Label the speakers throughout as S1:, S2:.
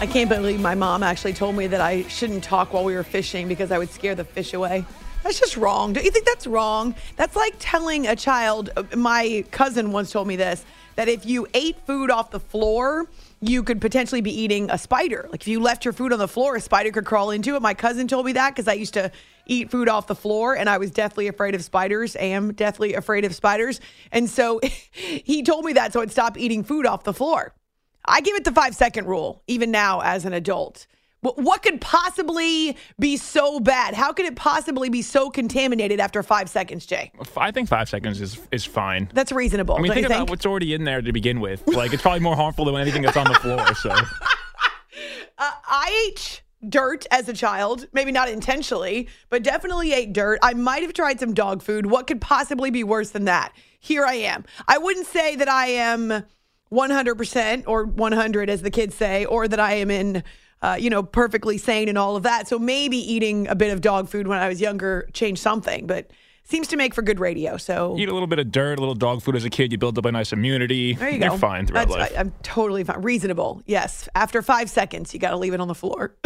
S1: I can't believe my mom actually told me that I shouldn't talk while we were fishing because I would scare the fish away. That's just wrong. Don't you think that's wrong? That's like telling a child, uh, my cousin once told me this, that if you ate food off the floor, you could potentially be eating a spider. Like if you left your food on the floor, a spider could crawl into it. My cousin told me that because I used to eat food off the floor and I was deathly afraid of spiders, am deathly afraid of spiders. And so he told me that so I'd stop eating food off the floor. I give it the five second rule, even now as an adult. What could possibly be so bad? How could it possibly be so contaminated after five seconds, Jay?
S2: I think five seconds is is fine.
S1: That's reasonable.
S2: I mean, think
S1: about
S2: think? what's already in there to begin with. Like, it's probably more harmful than anything that's on the floor. So, uh,
S1: I ate dirt as a child, maybe not intentionally, but definitely ate dirt. I might have tried some dog food. What could possibly be worse than that? Here I am. I wouldn't say that I am 100% or 100 as the kids say, or that I am in uh, you know, perfectly sane and all of that. So maybe eating a bit of dog food when I was younger changed something, but seems to make for good radio. So
S2: eat a little bit of dirt, a little dog food as a kid. You build up a nice immunity.
S1: There you
S2: You're
S1: go.
S2: fine throughout
S1: That's,
S2: life.
S1: I, am totally fine. Reasonable. Yes. After five seconds, you got to leave it on the floor.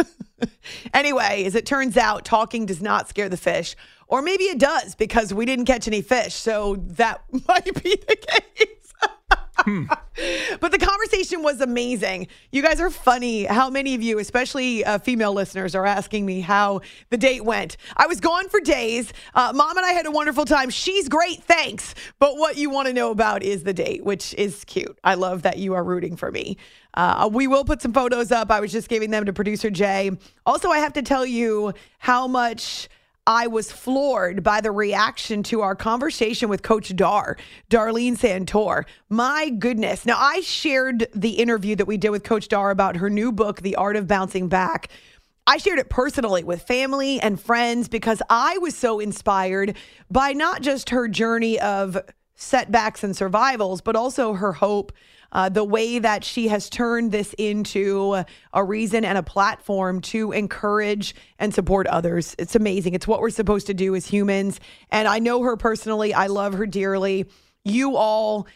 S1: anyway, as it turns out, talking does not scare the fish. Or maybe it does because we didn't catch any fish. So that might be the case. Hmm. But the conversation was amazing. You guys are funny. How many of you, especially uh, female listeners, are asking me how the date went? I was gone for days. Uh, Mom and I had a wonderful time. She's great, thanks. But what you want to know about is the date, which is cute. I love that you are rooting for me. Uh, we will put some photos up. I was just giving them to producer Jay. Also, I have to tell you how much I was floored by the reaction to our conversation with Coach Dar, Darlene Santor. My goodness. Now, I shared the interview that we did with Coach Dar about her new book, The Art of Bouncing Back. I shared it personally with family and friends because I was so inspired by not just her journey of setbacks and survivals, but also her hope uh, the way that she has turned this into a reason and a platform to encourage and support others. It's amazing. It's what we're supposed to do as humans. And I know her personally, I love her dearly. You all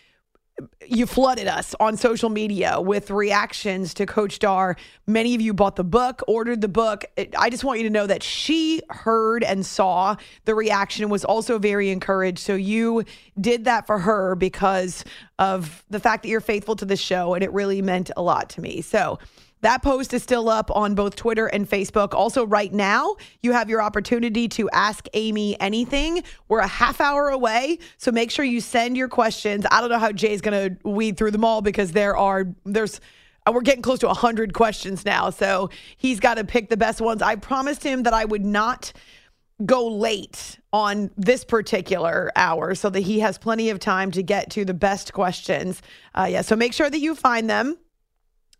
S1: you flooded us on social media with reactions to Coach Dar. Many of you bought the book, ordered the book. I just want you to know that she heard and saw the reaction and was also very encouraged. So you did that for her because of the fact that you're faithful to the show, and it really meant a lot to me. So, that post is still up on both Twitter and Facebook. Also, right now, you have your opportunity to ask Amy anything. We're a half hour away, so make sure you send your questions. I don't know how Jay's going to weed through them all because there are there's uh, we're getting close to 100 questions now. So, he's got to pick the best ones. I promised him that I would not go late on this particular hour so that he has plenty of time to get to the best questions. Uh, yeah, so make sure that you find them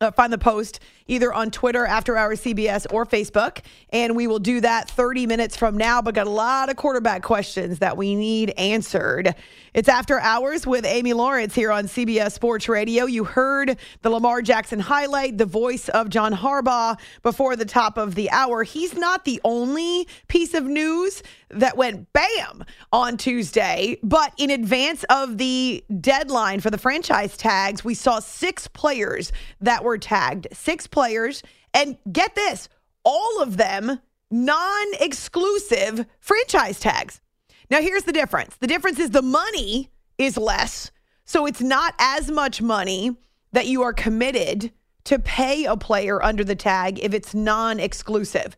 S1: uh, find the post either on Twitter, After Hours CBS, or Facebook. And we will do that 30 minutes from now, but got a lot of quarterback questions that we need answered. It's After Hours with Amy Lawrence here on CBS Sports Radio. You heard the Lamar Jackson highlight, the voice of John Harbaugh before the top of the hour. He's not the only piece of news that went bam on Tuesday, but in advance of the deadline for the franchise tags, we saw six players that were tagged. Six players. And get this, all of them non exclusive franchise tags. Now, here's the difference the difference is the money is less. So it's not as much money that you are committed to pay a player under the tag if it's non exclusive.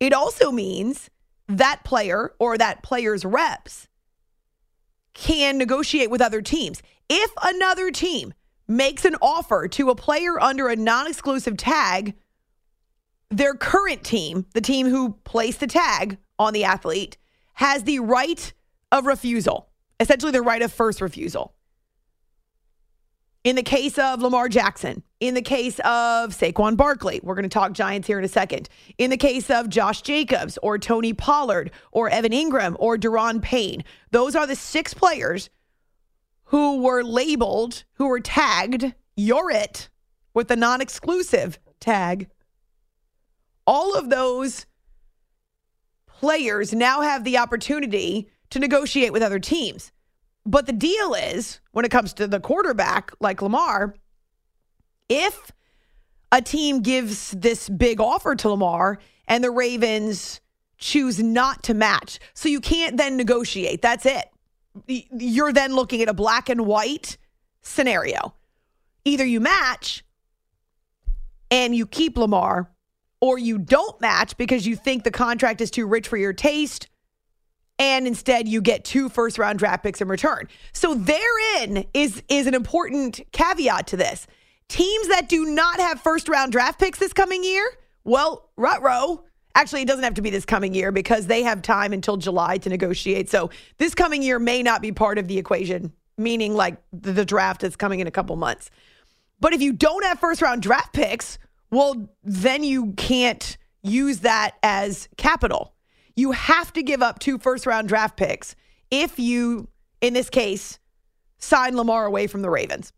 S1: It also means that player or that player's reps can negotiate with other teams. If another team makes an offer to a player under a non exclusive tag, their current team, the team who placed the tag on the athlete, has the right of refusal, essentially the right of first refusal. In the case of Lamar Jackson, in the case of Saquon Barkley, we're going to talk Giants here in a second. In the case of Josh Jacobs or Tony Pollard or Evan Engram or Daron Payne, those are the six players who were labeled, who were tagged, you're it, with the non exclusive tag. All of those players now have the opportunity to negotiate with other teams. But the deal is, when it comes to the quarterback like Lamar, if a team gives this big offer to Lamar and the Ravens choose not to match, so you can't then negotiate. That's it. You're then looking at a black and white scenario. Either you match and you keep Lamar, or you don't match because you think the contract is too rich for your taste and instead you get two first round draft picks in return. So therein is is an important caveat to this. Teams that do not have first round draft picks this coming year, well, rutro. Actually, it doesn't have to be this coming year because they have time until July to negotiate. So this coming year may not be part of the equation, meaning like the, draft is coming in a couple months. But if you don't have first round draft picks, well, then you can't use that as capital you have to give up two first round draft picks if you, in this case, sign Lamar away from the Ravens.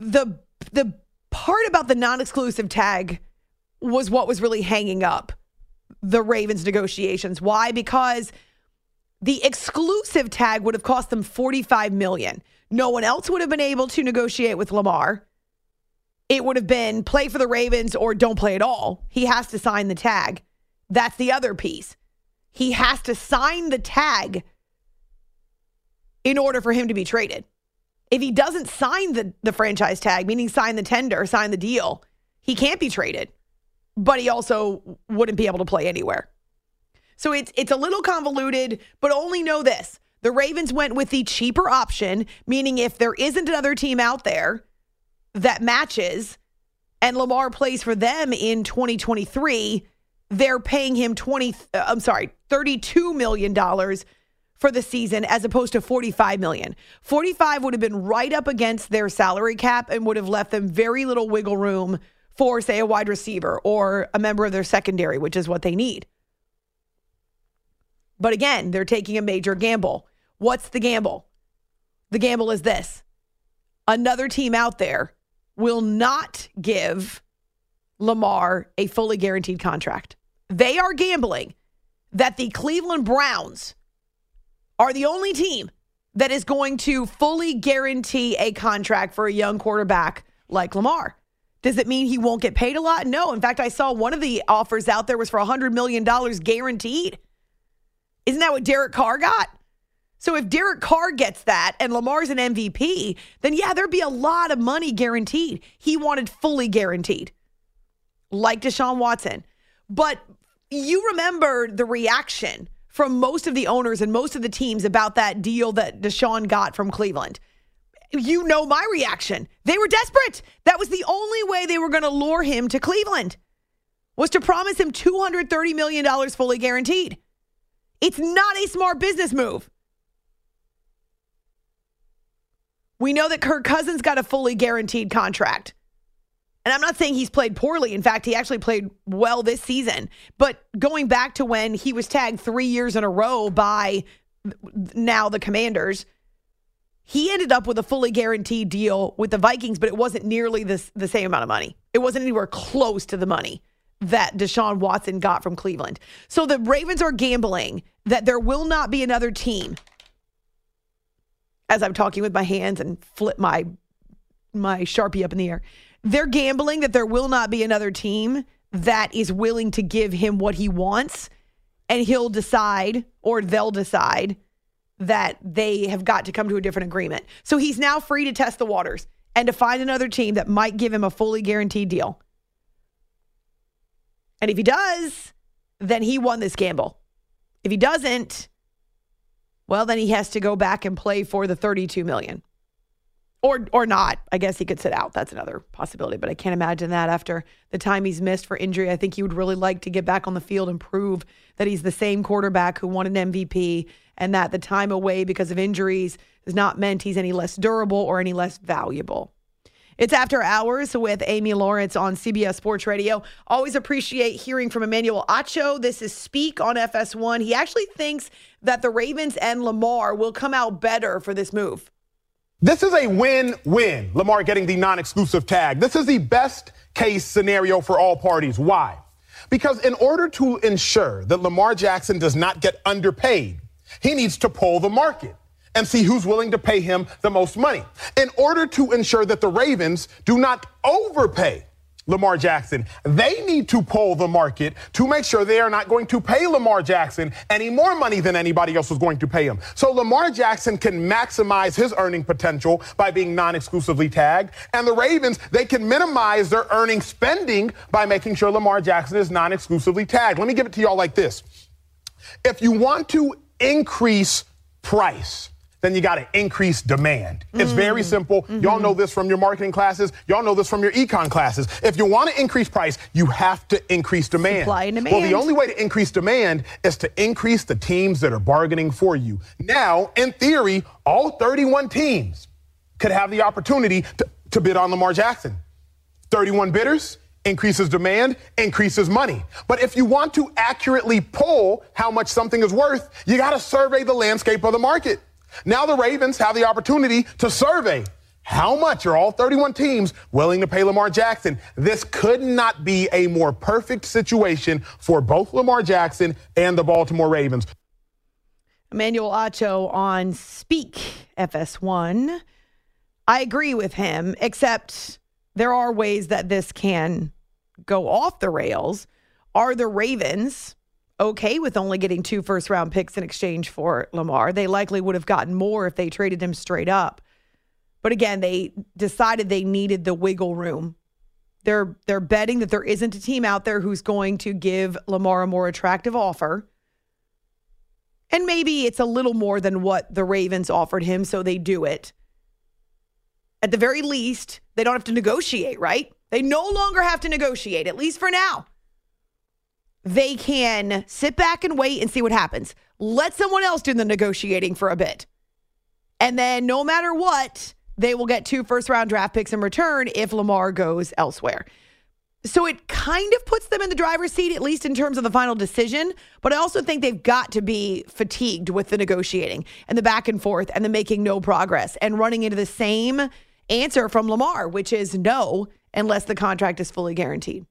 S1: The the part about the non-exclusive tag was what was really hanging up the Ravens negotiations. Why? Because the exclusive tag would have cost them 45 million. No one else would have been able to negotiate with Lamar. It would have been play for the Ravens or don't play at all. He has to sign the tag. That's the other piece. He has to sign the tag in order for him to be traded. If he doesn't sign the, the franchise tag, meaning sign the tender, sign the deal, he can't be traded. But he also wouldn't be able to play anywhere. So it's it's a little convoluted, but only know this. The Ravens went with the cheaper option, meaning if there isn't another team out there that matches and Lamar plays for them in 2023, they're paying him 20 uh, I'm sorry, 32 million dollars for the season as opposed to 45 million. 45 would have been right up against their salary cap and would have left them very little wiggle room for say a wide receiver or a member of their secondary, which is what they need. But again, they're taking a major gamble. What's the gamble? The gamble is this. Another team out there will not give Lamar a fully guaranteed contract. They are gambling that the Cleveland Browns are the only team that is going to fully guarantee a contract for a young quarterback like Lamar. Does it mean he won't get paid a lot? No. In fact, I saw one of the offers out there was for $100 million guaranteed. Isn't that what Derek Carr got? So if Derek Carr gets that and Lamar's an MVP, then yeah, there'd be a lot of money guaranteed. He wanted fully guaranteed, like Deshaun Watson. But you remember the reaction from most of the owners and most of the teams about that deal that Deshaun got from Cleveland. You know my reaction. They were desperate. That was the only way they were going to lure him to Cleveland was to promise him $230 million fully guaranteed. It's not a smart business move. We know that Kirk Cousins got a fully guaranteed contract. And I'm not saying he's played poorly. In fact, he actually played well this season. But going back to when he was tagged three years in a row by now the Commanders, he ended up with a fully guaranteed deal with the Vikings, but it wasn't nearly the the same amount of money. It wasn't anywhere close to the money that Deshaun Watson got from Cleveland. So the Ravens are gambling that there will not be another team. As I'm talking with my hands and flip my my Sharpie up in the air they're gambling that there will not be another team that is willing to give him what he wants and he'll decide or they'll decide that they have got to come to a different agreement. So he's now free to test the waters and to find another team that might give him a fully guaranteed deal. And if he does, then he won this gamble. If he doesn't, well, then he has to go back and play for the 32 million. Or or not. I guess he could sit out. That's another possibility, but I can't imagine that after the time he's missed for injury. I think he would really like to get back on the field and prove that he's the same quarterback who won an MVP and that the time away because of injuries has not meant he's any less durable or any less valuable. It's After Hours with Amy Lawrence on CBS Sports Radio. Always appreciate hearing from Emmanuel Acho. This is Speak on FS1. He actually thinks that the Ravens and Lamar will come out better for this move.
S3: This is a win win, Lamar getting the non exclusive tag. This is the best case scenario for all parties. Why? Because in order to ensure that Lamar Jackson does not get underpaid, he needs to pull the market and see who's willing to pay him the most money. In order to ensure that the Ravens do not overpay Lamar Jackson, they need to pull the market to make sure they are not going to pay Lamar Jackson any more money than anybody else was going to pay him. So Lamar Jackson can maximize his earning potential by being non-exclusively tagged, and the Ravens, they can minimize their earning spending by making sure Lamar Jackson is non-exclusively tagged. Let me give it to y'all like this. If you want to increase price, then you got to increase demand. Mm. It's very simple. Mm-hmm. Y'all know this from your marketing classes. Y'all know this from your econ classes. If you want to increase price, you have to increase demand.
S1: Supply and demand.
S3: Well, the only way to increase demand is to increase the teams that are bargaining for you. Now, in theory, all 31 teams could have the opportunity to, to bid on Lamar Jackson. 31 bidders, increases demand, increases money. But if you want to accurately pull how much something is worth, you got to survey the landscape of the market. Now the Ravens have the opportunity to survey how much are all 31 teams willing to pay Lamar Jackson? This could not be a more perfect situation for both Lamar Jackson and the Baltimore Ravens.
S1: Emmanuel Acho on Speak FS1. I agree with him, except there are ways that this can go off the rails. Are the Ravens okay with only getting two first round picks in exchange for Lamar. They likely would have gotten more if they traded him straight up. But again, they decided they needed the wiggle room. They're they're betting that there isn't a team out there who's going to give Lamar a more attractive offer. And maybe it's a little more than what the Ravens offered him, so they do it. At the very least, they don't have to negotiate, right? They no longer have to negotiate, at least for now they can sit back and wait and see what happens. Let someone else do the negotiating for a bit. And then no matter what, they will get two first round draft picks in return if Lamar goes elsewhere. So it kind of puts them in the driver's seat, at least in terms of the final decision. But I also think they've got to be fatigued with the negotiating and the back and forth and the making no progress and running into the same answer from Lamar, which is no, unless the contract is fully guaranteed.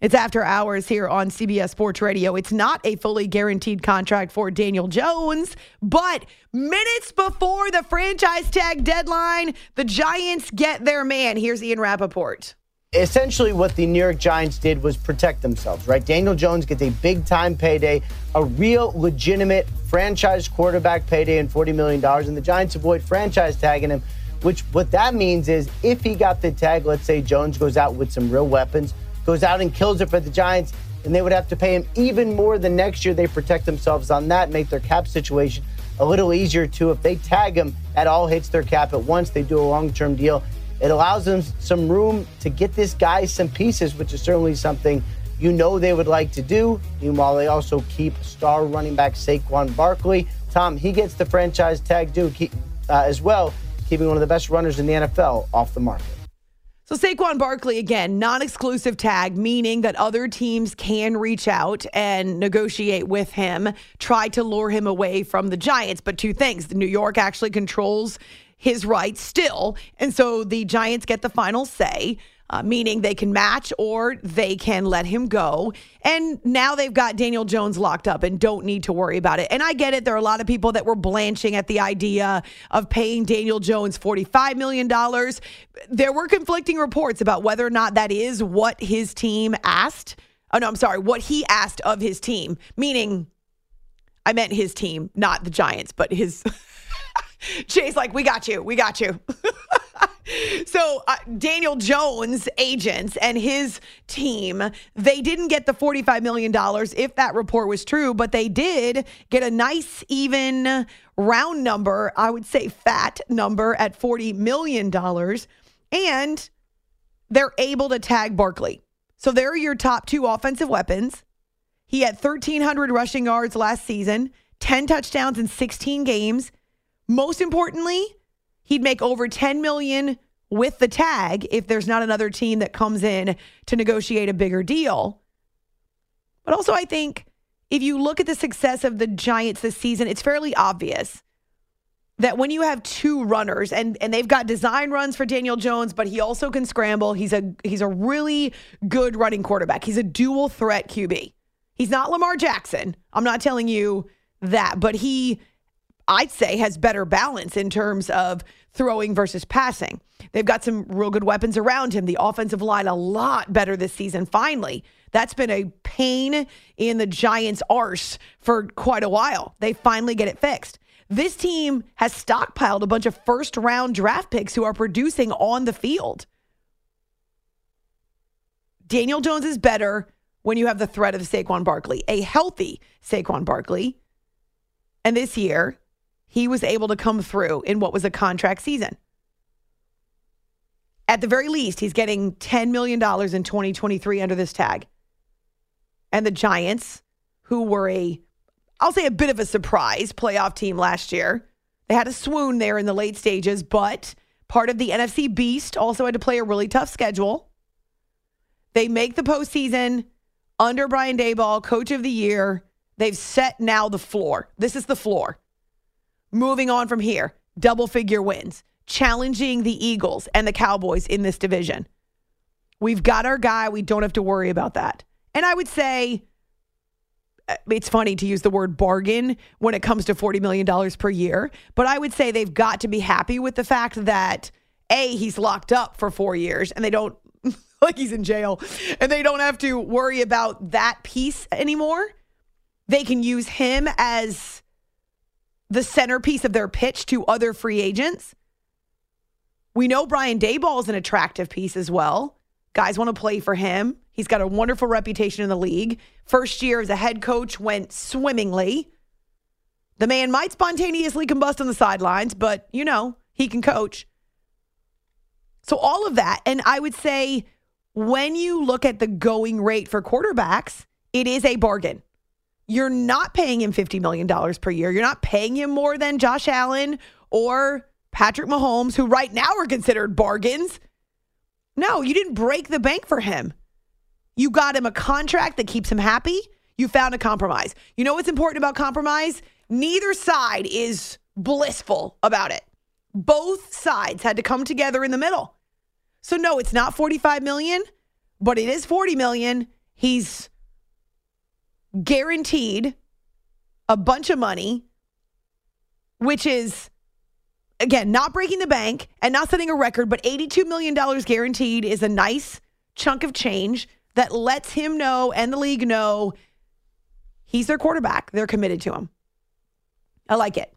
S1: It's after hours here on CBS Sports Radio. It's not a fully guaranteed contract for Daniel Jones, but minutes before the franchise tag deadline, the Giants get their man. Here's Ian Rapoport.
S4: Essentially, what the New York Giants did was protect themselves, right? Daniel Jones gets a big time payday, a real legitimate franchise quarterback payday, and $40 million. And the Giants avoid franchise tagging him, which what that means is if he got the tag, let's say Jones goes out with some real weapons goes out and kills it for the Giants, and they would have to pay him even more than next year. They protect themselves on that, make their cap situation a little easier too. If they tag him, that all hits their cap at once. They do a long term deal. It allows them some room to get this guy some pieces, which is certainly something you know they would like to do. Meanwhile, they also keep star running back Saquon Barkley. Tom, he gets the franchise tag due uh, as well, keeping one of the best runners in the NFL off the market.
S1: So Saquon Barkley again, non-exclusive tag, meaning that other teams can reach out and negotiate with him, try to lure him away from the Giants. But two things: New York actually controls his rights still, and so the Giants get the final say uh, meaning they can match or they can let him go. And now they've got Daniel Jones locked up and don't need to worry about it. And I get it. There are a lot of people that were blanching at the idea of paying Daniel Jones $45 million. There were conflicting reports about whether or not that is what his team asked. Oh, no, I'm sorry, what he asked of his team, meaning I meant his team, not the Giants, but his. Jay's like, we got you. We got you. so uh, Daniel Jones' agents and his team, they didn't get the $45 million if that report was true, but they did get a nice, even round number, I would say fat number at $40 million. And they're able to tag Barkley. So they're your top two offensive weapons. He had 1,300 rushing yards last season, 10 touchdowns in 16 games. Most importantly, he'd make over 10 million with the tag if there's not another team that comes in to negotiate a bigger deal. But also, I think if you look at the success of the Giants this season, it's fairly obvious that when you have two runners and and they've got design runs for Daniel Jones, but he also can scramble. He's a he's a really good running quarterback. He's a dual threat QB. He's not Lamar Jackson. I'm not telling you that, but he I'd say has better balance in terms of throwing versus passing. They've got some real good weapons around him. The offensive line a lot better this season finally. That's been a pain in the Giants' arse for quite a while. They finally get it fixed. This team has stockpiled a bunch of first round draft picks who are producing on the field. Daniel Jones is better when you have the threat of Saquon Barkley, a healthy Saquon Barkley. And this year, he was able to come through in what was a contract season. At the very least, he's getting $10 million in 2023 under this tag. And the Giants, who were a I'll say a bit of a surprise playoff team last year. They had a swoon there in the late stages, but part of the NFC Beast also had to play a really tough schedule. They make the postseason under Brian Daboll, coach of the year. They've set now the floor. This is the floor. Moving on from here, double figure wins, challenging the Eagles and the Cowboys in this division. We've got our guy. We don't have to worry about that. And I would say uh, it's funny to use the word bargain when it comes to $40 million per year, but I would say they've got to be happy with the fact that A, he's locked up for four years and they don't, like he's in jail, and they don't have to worry about that piece anymore. They can use him as the centerpiece of their pitch to other free agents. We know Brian Daboll is an attractive piece as well. Guys want to play for him. He's got a wonderful reputation in the league. First year as a head coach went swimmingly. The man might spontaneously combust on the sidelines, but you know, he can coach. So, all of that. And I would say when you look at the going rate for quarterbacks, it is a bargain. You're not paying him $50 million per year. You're not paying him more than Josh Allen or Patrick Mahomes, who right now are considered bargains. No, you didn't break the bank for him. You got him a contract that keeps him happy. You found a compromise. You know what's important about compromise? Neither side is blissful about it. Both sides had to come together in the middle. So no, it's not 45 million, but it is 40 million. He's guaranteed a bunch of money, which is again, not breaking the bank and not setting a record, but $82 million guaranteed is a nice chunk of change that lets him know and the league know he's their quarterback. They're committed to him. I like it.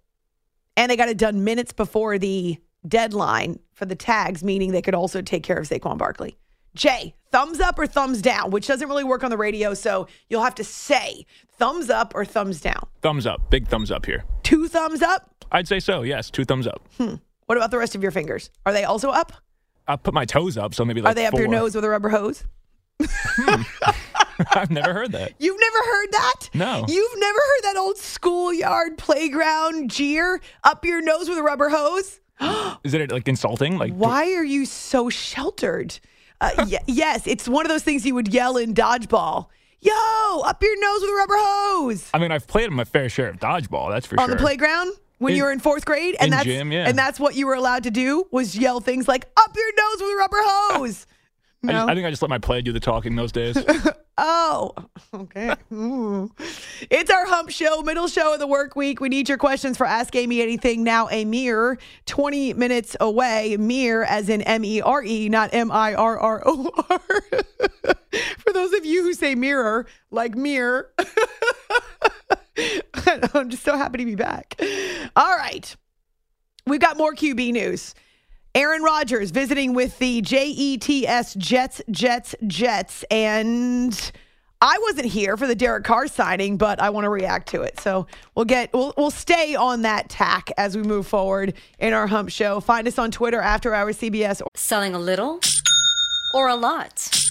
S1: And they got it done minutes before the deadline for the tags, meaning they could also take care of Saquon Barkley. Jay, thumbs up or thumbs down, which doesn't really work on the radio, so you'll have to say thumbs up or thumbs down.
S2: Thumbs up. Big thumbs up here.
S1: Two thumbs up?
S2: I'd say so, yes. Two thumbs up.
S1: Hmm. What about the rest of your fingers? Are they also up?
S2: I put my toes up, so maybe like
S1: Are they up
S2: four.
S1: your nose with a rubber hose?
S2: I've never heard that.
S1: You've never heard that?
S2: No.
S1: You've never heard that old schoolyard playground jeer up your nose with a rubber hose?
S2: Is it like insulting? Like
S1: Why are you so sheltered? Uh, y- yes, it's one of those things you would yell in dodgeball. Yo, up your nose with a rubber hose
S2: I mean, I've played my fair share of dodgeball. That's for sure.
S1: on
S2: sure.
S1: the playground when
S2: In-
S1: you were in fourth grade, and
S2: in
S1: that's
S2: gym, yeah.
S1: and that's what you were allowed to do was yell things like "up your nose with a rubber hose."
S2: I, just, I think I just let my play do the talking those days.
S1: Oh, okay. Ooh. It's our hump show, middle show of the work week. We need your questions for Ask Amy Anything. Now, a mere 20 minutes away. Mere as in M E R E, not M I R R O R. For those of you who say mirror, like mirror. I'm just so happy to be back. All right. We've got more QB news. Aaron Rodgers visiting with the JETS Jets, Jets, Jets. And I wasn't here for the Derek Carr signing, but I want to react to it. So we'll get we'll we'll stay on that tack as we move forward in our hump show. Find us on Twitter After Hours CBS.
S5: Selling a little or a lot?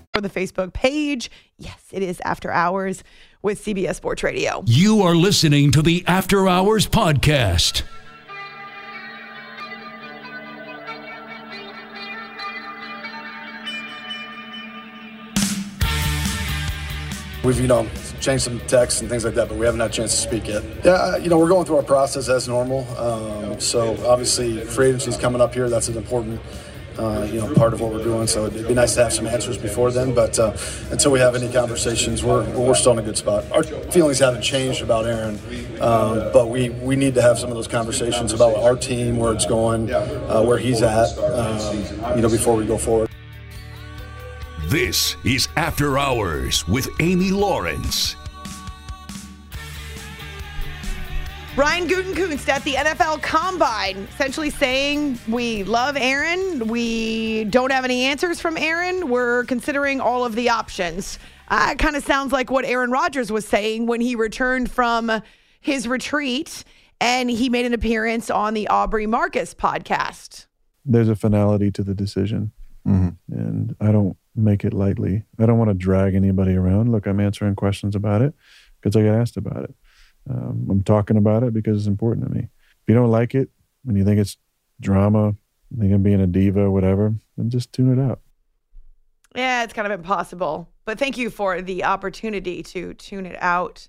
S1: For the Facebook page. Yes, it is After Hours with CBS Sports Radio.
S6: You are listening to the After Hours Podcast.
S7: We've, you know, changed some texts and things like that, but we haven't had a chance to speak yet. Yeah, you know, we're going through our process as normal. Um, so obviously, free agency is coming up here. That's an important, uh, you know, part of what we're doing. So it'd be nice to have some answers before then. But uh, until we have any conversations, we're we're still in a good spot. Our feelings haven't changed about Aaron, um, but we we need to have some of those conversations about our team, where it's going, uh, where he's at, um, you know, before we go forward.
S6: This is After Hours with Amy Lawrence.
S1: Brian Gutekunst at the NFL Combine, essentially saying we love Aaron, we don't have any answers from Aaron, we're considering all of the options. Uh, kind of sounds like what Aaron Rodgers was saying when he returned from his retreat and he made an appearance on the Aubrey Marcus podcast.
S8: There's a finality to the decision, and I don't make it lightly. I don't want to drag anybody around. Look, I'm answering questions about it because I get asked about it. Um, I'm talking about it because it's important to me. If you don't like it and you think it's drama, think I'm being a diva, whatever, then just tune it out.
S1: Yeah, it's kind of impossible. But thank you for the opportunity to tune it out.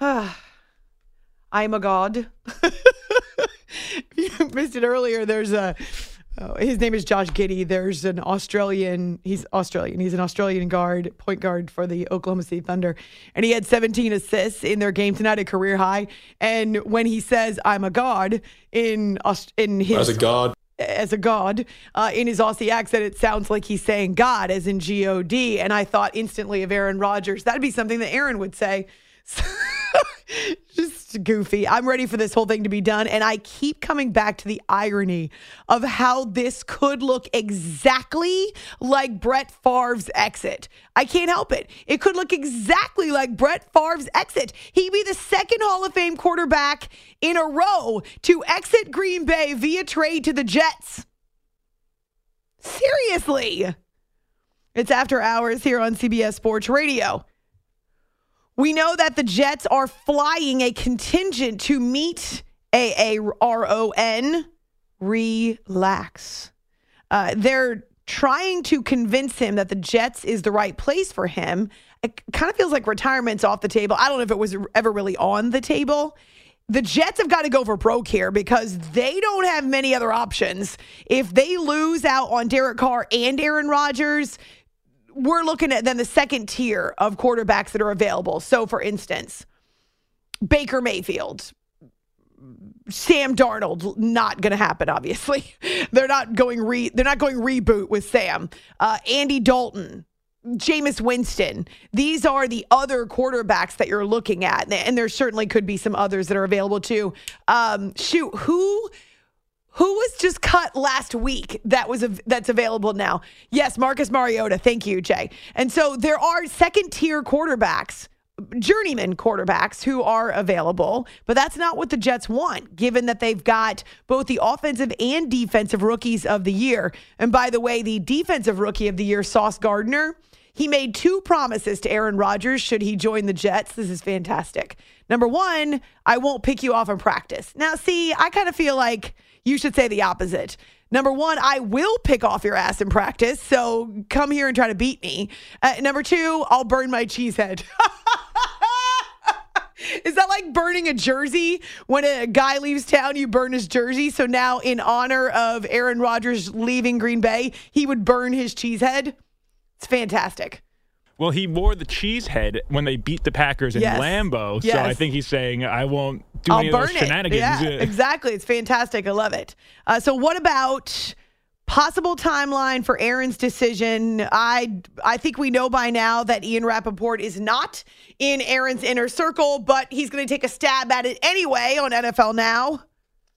S1: I'm a god. if you missed it earlier, there's a oh, his name is Josh Giddey. There's an Australian, he's Australian. He's an Australian guard, point guard for the Oklahoma City Thunder. And he had 17 assists in their game tonight, a career high. And when he says I'm a god in in his
S9: As a god.
S1: as a god uh, in his Aussie accent, it sounds like he's saying God as in G O D. And I thought instantly of Aaron Rodgers. That'd be something that Aaron would say. Just goofy. I'm ready for this whole thing to be done. And I keep coming back to the irony of how this could look exactly like Brett Favre's exit. I can't help it. It could look exactly like Brett Favre's exit. He'd be the second Hall of Fame quarterback in a row to exit Green Bay via trade to the Jets. Seriously. It's after hours here on CBS Sports Radio. We know that the Jets are flying a contingent to meet AARON. Relax. Uh, they're trying to convince him that the Jets is the right place for him. It kind of feels like retirement's off the table. I don't know if it was ever really on the table. The Jets have got to go for broke here because they don't have many other options. If they lose out on Derek Carr and Aaron Rodgers, we're looking at then the second tier of quarterbacks that are available. So, for instance, Baker Mayfield, Sam Darnold, not going to happen. Obviously, they're not going re they're not going reboot with Sam. Uh, Andy Dalton, Jameis Winston. These are the other quarterbacks that you're looking at, and there certainly could be some others that are available too. Um, shoot, who? Who was just cut last week that was that's available now? Yes, Marcus Mariota. Thank you, Jay. And so there are second tier quarterbacks, journeyman quarterbacks who are available, but that's not what the Jets want, given that they've got both the offensive and defensive rookies of the year. And by the way, the defensive rookie of the year, Sauce Gardner. He made two promises to Aaron Rodgers should he join the Jets. This is fantastic. Number one, I won't pick you off in practice. Now, see, I kind of feel like you should say the opposite. Number one, I will pick off your ass in practice. So come here and try to beat me. Uh, number two, I'll burn my cheese head. Is that like burning a jersey? When a guy leaves town, you burn his jersey. So now, in honor of Aaron Rodgers leaving Green Bay, he would burn his cheese head. It's fantastic.
S2: Well, he wore the cheese head when they beat the Packers in
S1: Yes.
S2: Lambeau. So I think he's saying, I won't do
S1: I'll
S2: any of
S1: burn
S2: those
S1: it.
S2: shenanigans.
S1: Yeah, exactly. It's fantastic. I love it. Uh, so, what about possible timeline for Aaron's decision? I I think we know by now that Ian Rapoport is not in Aaron's inner circle, but he's going to take a stab at it anyway on NFL Now.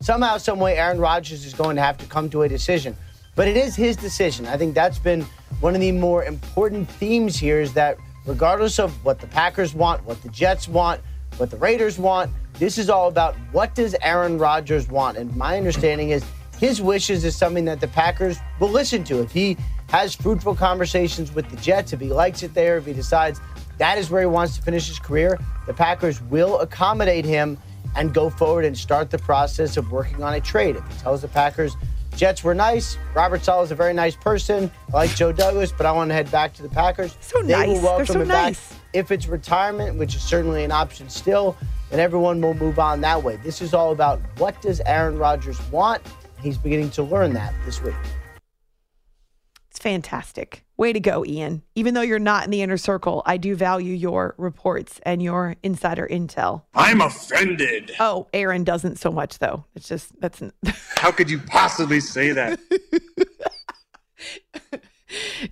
S4: somehow, some way, Aaron Rodgers is going to have to come to a decision. But it is his decision. I think that's been one of the more important themes here is that regardless of what the Packers want, what the Jets want, what the Raiders want, this is all about what does Aaron Rodgers want? And my understanding is his wishes is something that the Packers will listen to. If he has fruitful conversations with the Jets, if he likes it there, if he decides that is where he wants to finish his career, the Packers will accommodate him and go forward and start the process of working on a trade. If he tells the Packers, Jets were nice, Robert Saleh is a very nice person, I like Joe Douglas, but I want to head back to the Packers.
S1: So
S4: they
S1: nice.
S4: will welcome
S1: so
S4: him
S1: nice.
S4: back. If it's retirement, which is certainly an option still, and everyone will move on that way. This is all about what does Aaron Rodgers want? He's beginning to learn that this week.
S1: Fantastic. Way to go, Ian. Even though you're not in the inner circle, I do value your reports and your insider intel.
S9: I'm offended.
S1: Oh, Aaron doesn't so much though. It's just that's
S9: How could you possibly say that?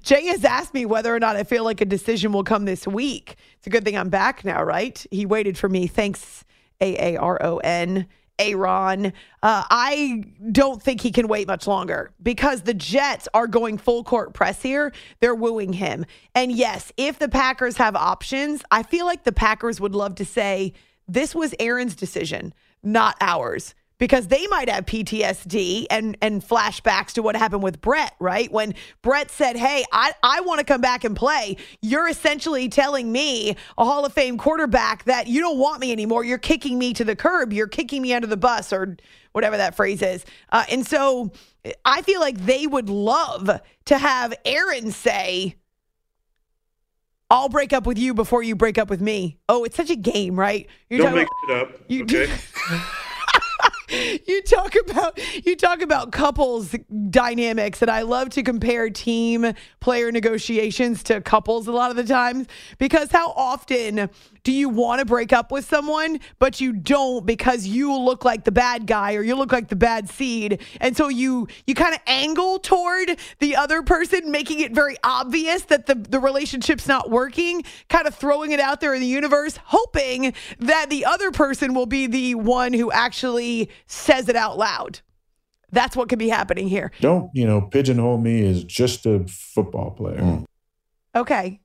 S1: Jay has asked me whether or not I feel like a decision will come this week. It's a good thing I'm back now, right? He waited for me. Thanks, A A R O N. Aaron. Uh, I don't think he can wait much longer because the Jets are going full court press here. They're wooing him. And yes, if the Packers have options, I feel like the Packers would love to say, this was Aaron's decision, not ours because they might have PTSD and and flashbacks to what happened with Brett, right? When Brett said, "Hey, I I want to come back and play." You're essentially telling me, a Hall of Fame quarterback, that you don't want me anymore. You're kicking me to the curb. You're kicking me under the bus or whatever that phrase is. Uh, and so I feel like they would love to have Aaron say, I'll break up with you before you break up with me. Oh, it's such a game, right? You're
S9: Don't make
S1: about-
S9: it up.
S1: You
S9: okay.
S1: you talk about you talk about couples dynamics and I love to compare team player negotiations to couples a lot of the times because how often do you want to break up with someone but you don't because you look like the bad guy or you look like the bad seed and so you you kind of angle toward the other person making it very obvious that the the relationship's not working kind of throwing it out there in the universe hoping that the other person will be the one who actually says it out loud that's what could be happening here
S8: Don't, you know, pigeonhole me as just a football player. Mm.
S1: Okay.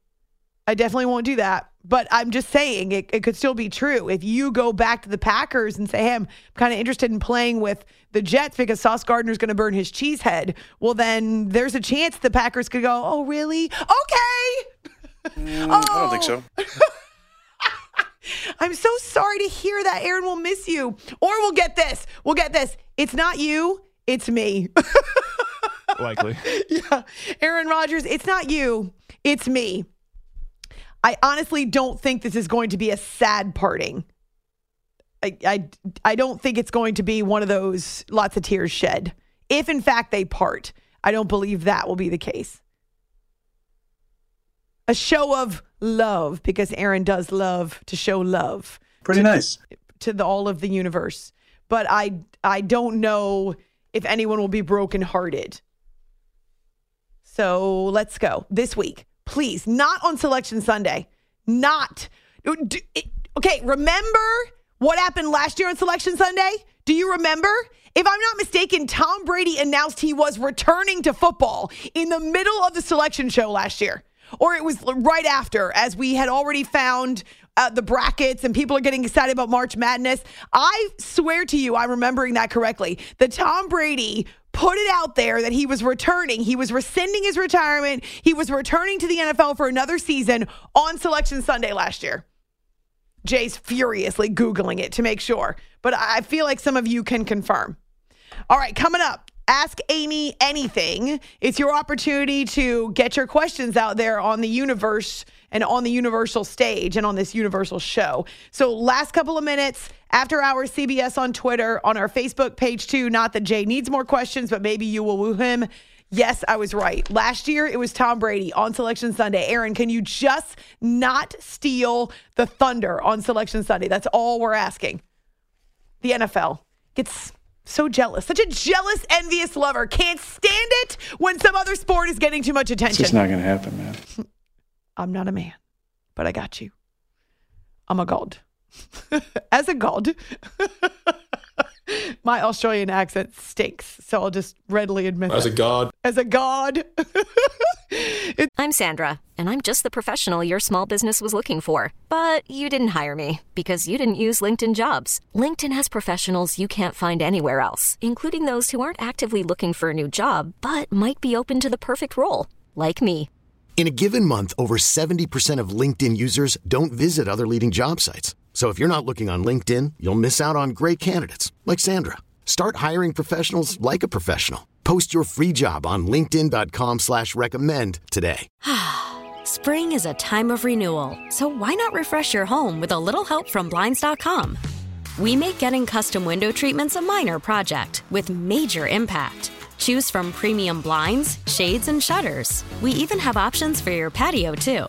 S1: I definitely won't do that. But I'm just saying it, it could still be true. If you go back to the Packers and say, hey, I'm kind of interested in playing with the Jets because Sauce Gardner's going to burn his cheese head, well, then there's a chance the Packers could go, oh, really? Okay.
S9: Mm, I don't think so.
S1: I'm so sorry to hear that. Aaron will miss you. Or we'll get this. We'll get this. It's not you, it's me.
S2: Likely.
S1: yeah. Aaron Rodgers, it's not you, it's me. I honestly don't think this is going to be a sad parting. I, I, I don't think it's going to be one of those lots of tears shed. If in fact they part, I don't believe that will be the case. A show of love because Aaron does love to show love
S9: Pretty nice.
S1: to the, all of the universe. But I I don't know if anyone will be brokenhearted. So let's go this week, please. Not on Selection Sunday. Not. Okay, remember what happened last year on Selection Sunday? Do you remember? If I'm not mistaken, Tom Brady announced he was returning to football in the middle of the selection show last year. Or it was right after, as we had already found uh, the brackets and people are getting excited about March Madness. I swear to you, I'm remembering that correctly. That Tom Brady put it out there that he was returning. He was rescinding his retirement. He was returning to the NFL for another season on Selection Sunday last year. Jay's furiously Googling it to make sure, but I feel like some of you can confirm. All right, coming up, Ask Amy Anything. It's your opportunity to get your questions out there on the universe and on the universal stage and on this universal show. So, last couple of minutes After Hours CBS on Twitter, on our Facebook page too. Not that Jay needs more questions, but maybe you will woo him. Yes, I was right. Last year it was Tom Brady on Selection Sunday. Aaron, can you just not steal the thunder on Selection Sunday? That's all we're asking. The NFL gets so jealous, such a jealous, envious lover. Can't stand it when some other sport is getting too much attention.
S8: It's just not going to happen, man.
S1: I'm not a man, but I got you. I'm a god. As a god, my Australian accent stinks, so I'll just readily admit
S10: As a god.
S1: As a god.
S11: I'm Sandra, and I'm just the professional your small business was looking for. But you didn't hire me because you didn't use LinkedIn jobs. LinkedIn has professionals you can't find anywhere else, including those who aren't actively looking for a new job but might be open to the perfect role, like me.
S12: In a given month, over 70% of LinkedIn users don't visit other leading job sites. So if you're not looking on LinkedIn, you'll miss out on great candidates like Sandra. Start hiring professionals like a professional. Post your free job on linkedin.com slash recommend today.
S13: Spring is a time of renewal, so why not refresh your home with a little help from Blinds.com? We make getting custom window treatments a minor project with major impact. Choose from premium blinds, shades, and shutters. We even have options for your patio, too.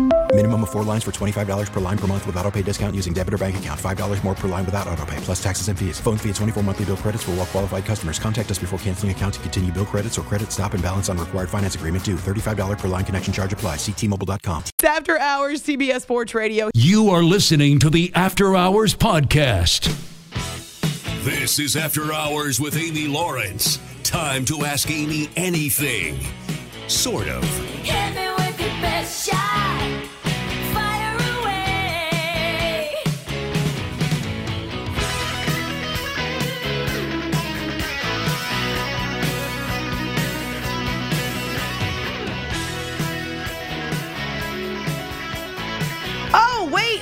S14: Minimum of four lines for $25 per line per month with auto pay discount using debit or bank account. $5 more per line without auto pay, plus taxes and fees. Phone fee at 24 monthly bill credits for all well qualified customers. Contact us before canceling account to continue bill credits or credit stop and balance on required finance agreement due. $35 per line connection charge apply. See T-Mobile.com.
S1: It's After Hours, CBS Sports Radio.
S6: You are listening to the After Hours Podcast.
S10: This is After Hours with Amy Lawrence. Time to ask Amy anything. Sort of.
S15: Hit me with your best shot.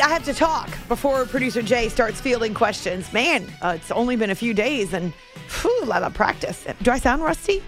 S1: I have to talk before producer Jay starts fielding questions. Man, uh, it's only been a few days and whew, a lot of practice. Do I sound rusty?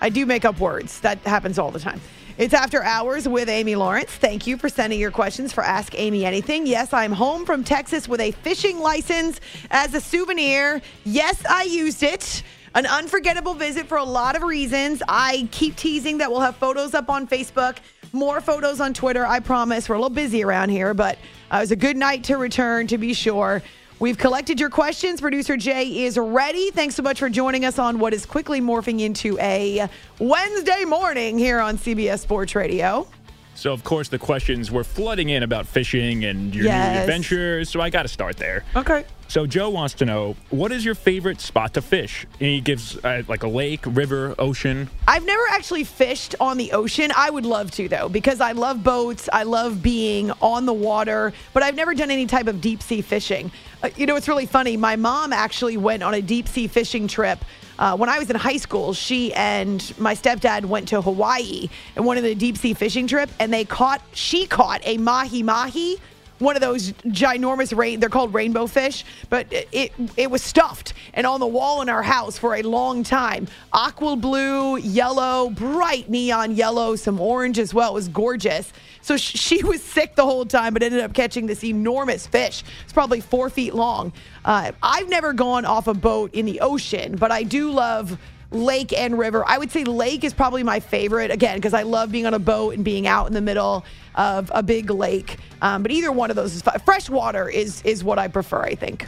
S1: I do make up words. That happens all the time. It's After Hours with Amy Lawrence. Thank you for sending your questions for Ask Amy Anything. Yes, I'm home from Texas with a fishing license as a souvenir. Yes, I used it. An unforgettable visit for a lot of reasons. I keep teasing that we'll have photos up on Facebook, more photos on Twitter. I promise. We're a little busy around here, but uh, it was a good night to return, to be sure. We've collected your questions. Producer Jay is ready. Thanks so much for joining us on what is quickly morphing into a Wednesday morning here on CBS Sports Radio.
S2: So, of course, the questions were flooding in about fishing and your
S1: Yes.
S2: new adventures. So, I got to start there.
S1: Okay.
S2: So, Joe wants to know what is your favorite spot to fish? And he gives uh, like a lake, river, ocean.
S1: I've never actually fished on the ocean. I would love to, though, because I love boats. I love being on the water, but I've never done any type of deep sea fishing. Uh, you know, it's really funny. My mom actually went on a deep sea fishing trip. Uh, when I was in high school, she and my stepdad went to Hawaii and went on a deep sea fishing trip, and they caught, she caught a mahi mahi one of those ginormous rain they're called rainbow fish but it, it was stuffed and on the wall in our house for a long time. Aqua blue yellow bright neon yellow some orange as well. It was gorgeous. So sh- she was sick the whole time but ended up catching this enormous fish. It's probably four feet long. Uh, i've never gone off a boat in the ocean but i do love lake and river. I would say lake is probably my favorite again because I love being on a boat and being out in the middle of a big lake. Um, but either one of those is fine. Fresh water is is what I prefer. I think.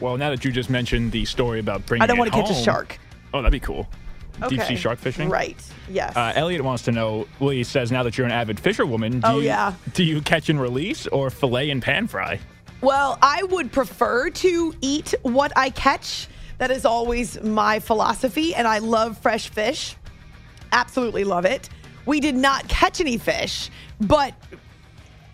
S2: Well, now that you just mentioned the story about bringing
S1: I don't want to catch a shark.
S2: Oh, that'd be cool. Deep sea shark fishing?
S1: Right. Yes.
S2: Uh, Elliot wants to know. Well, he says now that you're an avid fisherwoman, do
S1: Oh,
S2: you,
S1: yeah.
S2: do you catch and release or fillet and pan fry?
S1: Well, I would prefer to eat what I catch. That is always my philosophy, and I love fresh fish. Absolutely love it. We did not catch any fish, but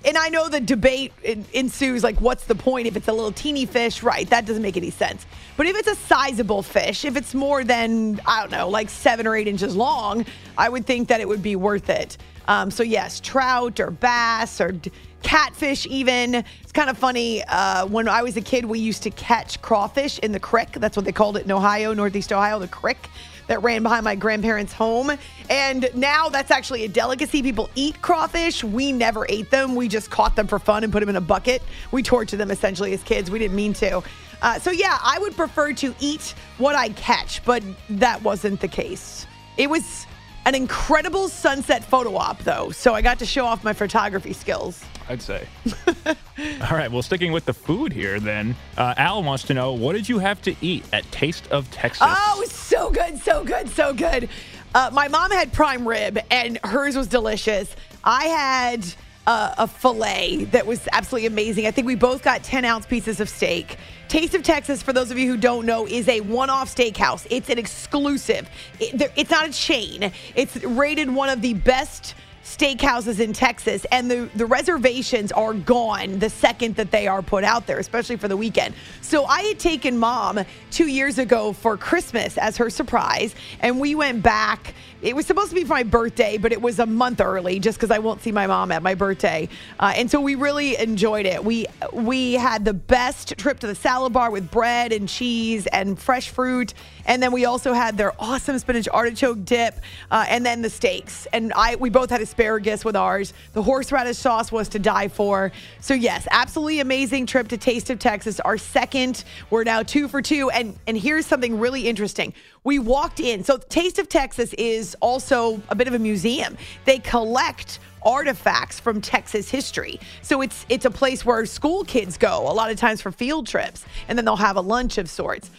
S1: and I know the debate ensues like, what's the point if it's a little teeny fish? Right, that doesn't make any sense. But if it's a sizable fish, if it's more than, I don't know, like seven or eight inches long, I would think that it would be worth it. Um, so, yes, trout or bass or catfish, even. It's kind of funny. Uh, when I was a kid, we used to catch crawfish in the creek. That's what they called it in Ohio, Northeast Ohio, the creek that ran behind my grandparents' home. And now that's actually a delicacy. People eat crawfish. We never ate them. We just caught them for fun and put them in a bucket. We tortured them essentially as kids. We didn't mean to. Uh, so, yeah, I would prefer to eat what I catch, but that wasn't the case. It was an incredible sunset photo op, though. So I got to show off my photography skills.
S2: I'd say. All right, well, sticking with the food here, then, uh, Al wants to know what did you have to eat at Taste of Texas?
S1: Oh, so good, so good, so good. Uh, my mom had prime rib, and hers was delicious. I had uh, a fillet that was absolutely amazing. I think we both got 10 ounce pieces of steak. Taste of Texas, for those of you who don't know, is a one off steakhouse. It's an exclusive, it, it's not a chain. It's rated one of the best steakhouses in Texas, and the, the reservations are gone the second that they are put out there, especially for the weekend. So I had taken mom two years ago for Christmas as her surprise, and we went back. It was supposed to be for my birthday, but it was a month early just because I won't see my mom at my birthday. Uh, and so we really enjoyed it. We we had the best trip to the salad bar with bread and cheese and fresh fruit, and then we also had their awesome spinach artichoke dip, uh, and then the steaks. And I we both had asparagus with ours. The horseradish sauce was to die for. So yes, absolutely amazing trip to Taste of Texas. Our second, we're now two for two. And and here's something really interesting. We walked in. So Taste of Texas is also a bit of a museum. They collect artifacts from Texas history. So it's it's a place where school kids go a lot of times for field trips, and then they'll have a lunch of sorts.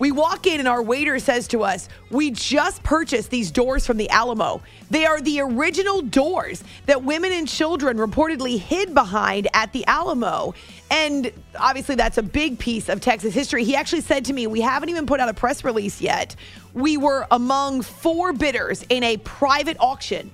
S1: We walk in and our waiter says to us, We just purchased these doors from the Alamo. They are the original doors that women and children reportedly hid behind at the Alamo. And obviously, that's a big piece of Texas history. He actually said to me, We haven't even put out a press release yet. We were among four bidders in a private auction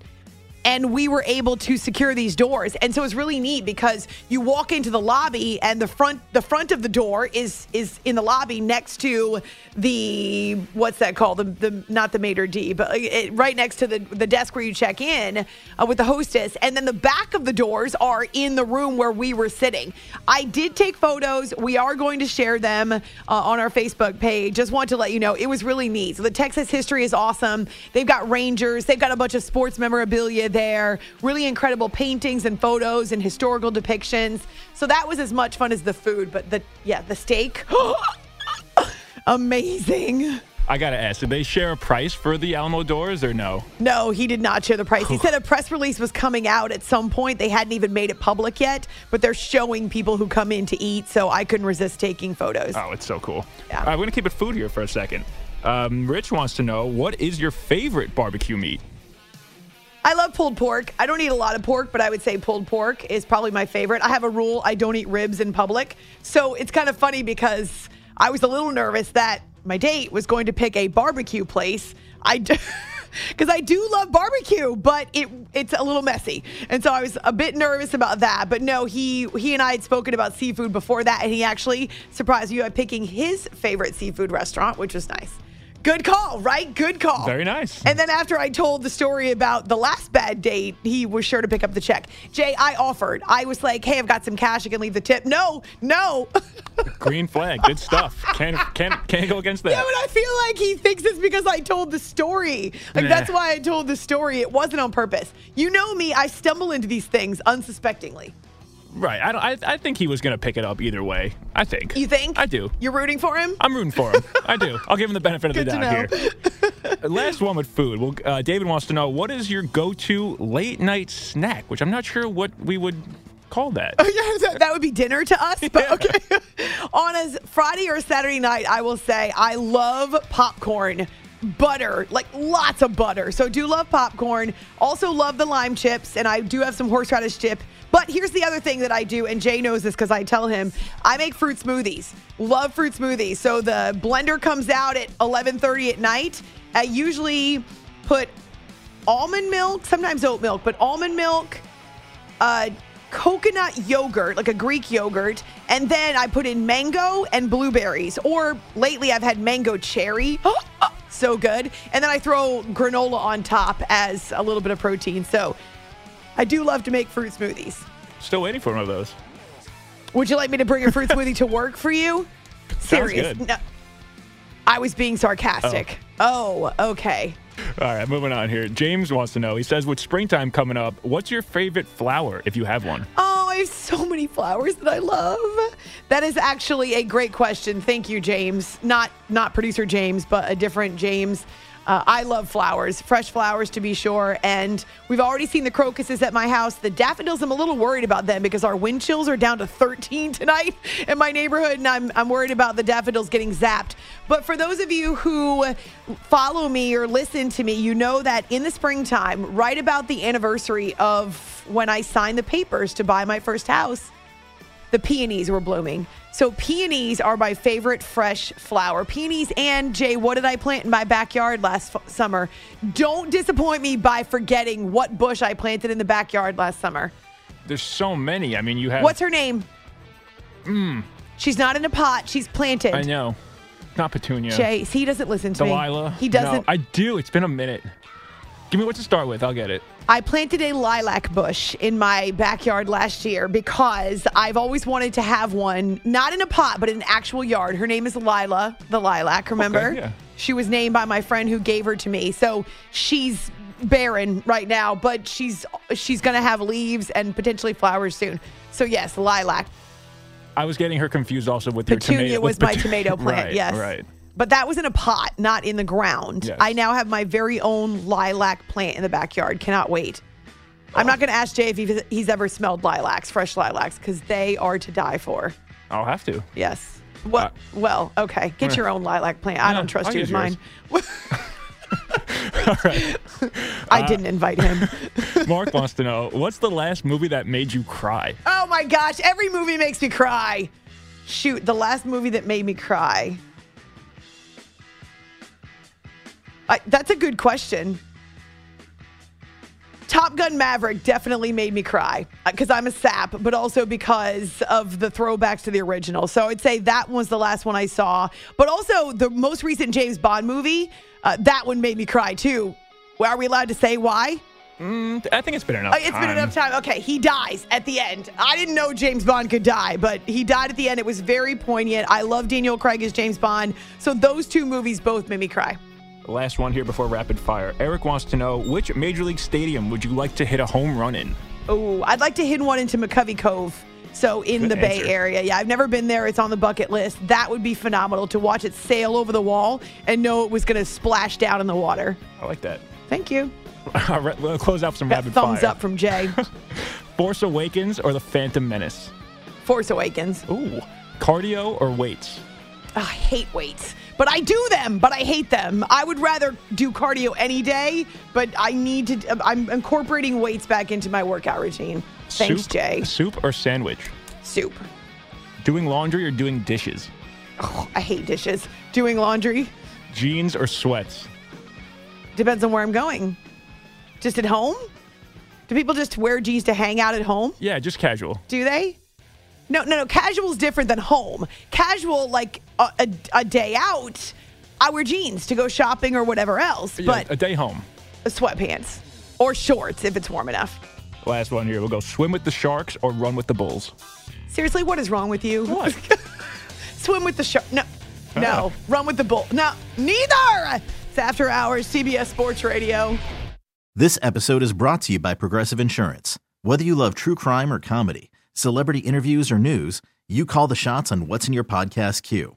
S1: and we were able to secure these doors. And so it's really neat because you walk into the lobby and the front the front of the door is is in the lobby next to the what's that called? The, the not the maitre d, but it, right next to the the desk where you check in uh, with the hostess. And then the back of the doors are in the room where we were sitting. I did take photos. We are going to share them uh, on our Facebook page. Just want to let you know it was really neat. So the Texas history is awesome. They've got Rangers. They've got a bunch of sports memorabilia there. Really incredible paintings and photos and historical depictions. So that was as much fun as the food. But the yeah, the steak, amazing.
S2: I gotta ask, did they share a price for the Alamo doors or no?
S1: No, he did not share the price. He said a press release was coming out at some point. They hadn't even made it public yet, but they're showing people who come in to eat. So I couldn't resist taking photos.
S2: Oh, it's so cool. All right, we're gonna keep it food here for a second. Um, Rich wants to know what is your favorite barbecue meat?
S1: I love pulled pork. I don't eat a lot of pork, but I would say pulled pork is probably my favorite. I have a rule I don't eat ribs in public. So it's kind of funny because I was a little nervous that my date was going to pick a barbecue place. I do. because I do love barbecue, but it it's a little messy, and so I was a bit nervous about that. But no, he he and I had spoken about seafood before that, and he actually surprised you by picking his favorite seafood restaurant, which was nice. Good call, right? Good call.
S2: Very nice.
S1: And then after I told the story about the last bad date, he was sure to pick up the check. Jay, I offered. I was like, "Hey, I've got some cash. I can leave the tip." No, no.
S2: Green flag, good stuff. Can't can't can't go against that.
S1: Yeah, but I feel like he thinks it's because I told the story. Like
S2: Nah.
S1: that's why I told the story. It wasn't on purpose. You know me. I stumble into these things unsuspectingly.
S2: Right. I, don't, I I think he was gonna pick it up either way. I think.
S1: You think?
S2: I do.
S1: You're rooting for him?
S2: I'm rooting for him. I do. I'll give him the benefit of the doubt here. Last one with food. Well, uh, David wants to know what is your go-to late night snack, which I'm not sure what we would call that.
S1: Oh, yeah, that, that would be dinner to us. But okay. On a Friday or Saturday night, I will say I love popcorn. Butter, like lots of butter. So do love popcorn. Also love the lime chips, and I do have some horseradish dip. But here's the other thing that I do, and Jay knows this because I tell him I make fruit smoothies. Love fruit smoothies. So the blender comes out at 11:30 at night. I usually put almond milk, sometimes oat milk, but almond milk, uh, coconut yogurt, like a Greek yogurt, and then I put in mango and blueberries. Or lately, I've had mango cherry. so good. And then I throw granola on top as a little bit of protein. So I do love to make fruit smoothies.
S2: Still waiting for one of those.
S1: Would you like me to bring a fruit smoothie to work for you?
S2: Sounds
S1: Serious.
S2: good.
S1: No, I was being sarcastic. Oh, oh okay.
S2: All right, moving on here. James wants to know. He says, with springtime coming up, what's your favorite flower if you have one?
S1: Oh, I have so many flowers that I love. That is actually a great question. Thank you, James. Not not producer James, but a different James. Uh, I love flowers, fresh flowers to be sure. And we've already seen the crocuses at my house. The daffodils, I'm a little worried about them because our wind chills are down to 13 tonight in my neighborhood, and I'm, I'm worried about the daffodils getting zapped. But for those of you who follow me or listen to me, you know that in the springtime, right about the anniversary of when I signed the papers to buy my first house, the peonies were blooming. So peonies are my favorite fresh flower. Peonies and Jay, what did I plant in my backyard last f- summer? Don't disappoint me by forgetting what bush I planted in the backyard last summer.
S2: There's so many. I mean, you have.
S1: What's her name?
S2: Mm,
S1: She's not in a pot. She's planted.
S2: I know. Not petunia.
S1: Jay, he doesn't listen to me.
S2: Delilah.
S1: me. He doesn't.
S2: No, I do. It's been a minute. Give me what to start with. I'll get it.
S1: I planted a lilac bush in my backyard last year because I've always wanted to have one, not in a pot, but in an actual yard. Her name is Lila, the lilac, remember?
S2: yeah.
S1: She was named by my friend who gave her to me. So she's barren right now, but she's she's going to have leaves and potentially flowers soon. So yes, lilac.
S2: I was getting her confused also with your
S1: Petunia
S2: tomato.
S1: was
S2: with
S1: my
S2: petu-
S1: tomato plant,
S2: Right,
S1: yes.
S2: Right.
S1: But that was in a pot, not in the ground.
S2: Yes.
S1: I now have my very own lilac plant in the backyard. Cannot wait. I'm not going to ask Jay if he's, he's ever smelled lilacs, fresh lilacs, because they are to die for.
S2: I'll have to.
S1: Yes. Well, well, okay. Get
S2: yeah.
S1: your own lilac plant. I
S2: Yeah,
S1: don't trust
S2: I'll
S1: you with mine.
S2: All right.
S1: I
S2: Uh,
S1: didn't invite him.
S2: Mark wants to know what's the last movie that made you cry?
S1: Oh my gosh, every movie makes me cry. Shoot, the last movie that made me cry. I, that's a good question. Top Gun Maverick definitely made me cry because I'm a sap, but also because of the throwbacks to the original. So I'd say that was the last one I saw. But also the most recent James Bond movie, uh, that one made me cry too. Well, are we allowed to say why?
S2: Mm, I think it's been enough.
S1: Uh, It's been enough time. Okay, he dies at the end. I didn't know James Bond could die, but he died at the end. It was very poignant. I love Daniel Craig as James Bond. So those two movies both made me cry.
S2: Last one here before rapid fire. Eric wants to know which Major League Stadium would you like to hit a home run in?
S1: Oh, I'd like to hit one into McCovey Cove. So in
S2: Good
S1: the Bay. Area. Yeah, I've never been there. It's on the bucket list. That would be phenomenal to watch it sail over the wall and know it was going to splash down in the water.
S2: I like that.
S1: Thank you.
S2: All right, we'll close out some
S1: Got
S2: rapid
S1: thumbs
S2: fire.
S1: up from Jay.
S2: Force Awakens or The Phantom Menace?
S1: Force Awakens.
S2: Ooh. Cardio or weights?
S1: I hate weights, but I do them, but I hate them. I would rather do cardio any day, but I need to. I'm incorporating weights back into my workout routine. Thanks,
S2: soup,
S1: Jay.
S2: Soup or sandwich?
S1: Soup.
S2: Doing laundry or doing dishes?
S1: Oh, I hate dishes. Doing laundry
S2: Jeans or sweats?
S1: depends on where I'm going. Just at home? Do people just wear jeans to hang out at home?
S2: Yeah, just casual.
S1: Do they? No, no, no. Casual is different than home. Casual, like a, a, a day out, I wear jeans to go shopping or whatever else.
S2: Yeah,
S1: But
S2: a day home.
S1: sweatpants or shorts if it's warm enough.
S2: Last one here. We'll go swim with the sharks or run with the bulls.
S1: Seriously, what is wrong with you?
S2: What?
S1: Swim with the shark? No,
S2: Oh.
S1: no. Run with the bull? No, neither. It's After Hours, CBS Sports Radio.
S16: This episode is brought to you by Progressive Insurance. Whether you love true crime or comedy, celebrity interviews or news, you call the shots on what's in your podcast queue.